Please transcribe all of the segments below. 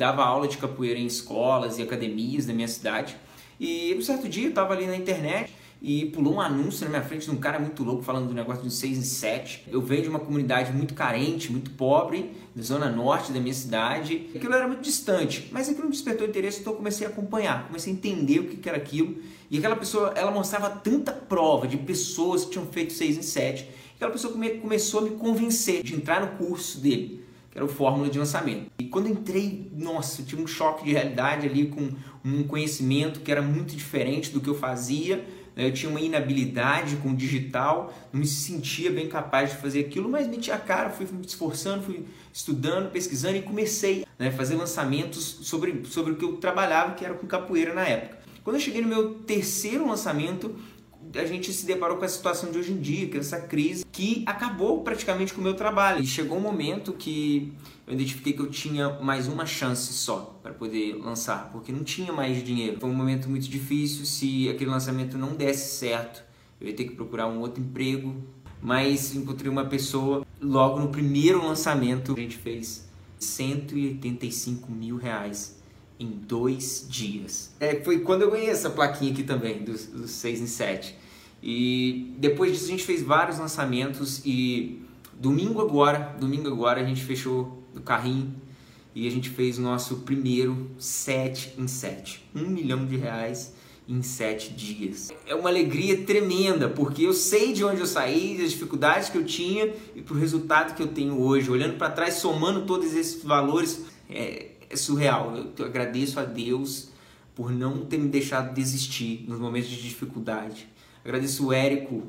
Dava aula de capoeira em escolas e academias da minha cidade. E um certo dia eu estava ali na internet e pulou um anúncio na minha frente de um cara muito louco falando do negócio de 6 em 7. Eu venho de uma comunidade muito carente, muito pobre, da zona norte da minha cidade. Aquilo era muito distante, mas aquilo me despertou interesse, então eu comecei a acompanhar, comecei a entender o que era aquilo. E aquela pessoa, ela mostrava tanta prova de pessoas que tinham feito 6 em 7. Aquela pessoa come, começou a me convencer de entrar no curso dele, que era o Fórmula de Lançamento. E quando entrei, nossa, eu tive um choque de realidade ali com um conhecimento que era muito diferente do que eu fazia né? eu tinha uma inabilidade com o digital, não me sentia bem capaz de fazer aquilo, mas meti a cara, fui me esforçando, fui estudando, pesquisando e comecei né, a fazer lançamentos sobre, sobre o que eu trabalhava, que era com capoeira na época. Quando eu cheguei no meu terceiro lançamento, a gente se deparou com a situação de hoje em dia, é essa crise que acabou praticamente com o meu trabalho. E chegou um momento que eu identifiquei que eu tinha mais uma chance só para poder lançar, porque não tinha mais dinheiro. Foi um momento muito difícil, se aquele lançamento não desse certo, eu ia ter que procurar um outro emprego, mas encontrei uma pessoa logo no primeiro lançamento, a gente fez 185 mil reais em dois dias. É, foi quando eu ganhei essa plaquinha aqui também, dos, dos 6 em 7. E depois disso a gente fez vários lançamentos e domingo agora, domingo agora a gente fechou do carrinho e a gente fez o nosso primeiro 7 em 7. Um milhão de reais em sete dias. É uma alegria tremenda, porque eu sei de onde eu saí, das dificuldades que eu tinha e pro resultado que eu tenho hoje. Olhando para trás, somando todos esses valores, é, é surreal. Eu agradeço a Deus por não ter me deixado desistir nos momentos de dificuldade. Agradeço o Érico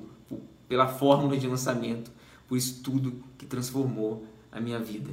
pela fórmula de lançamento, por isso tudo que transformou a minha vida.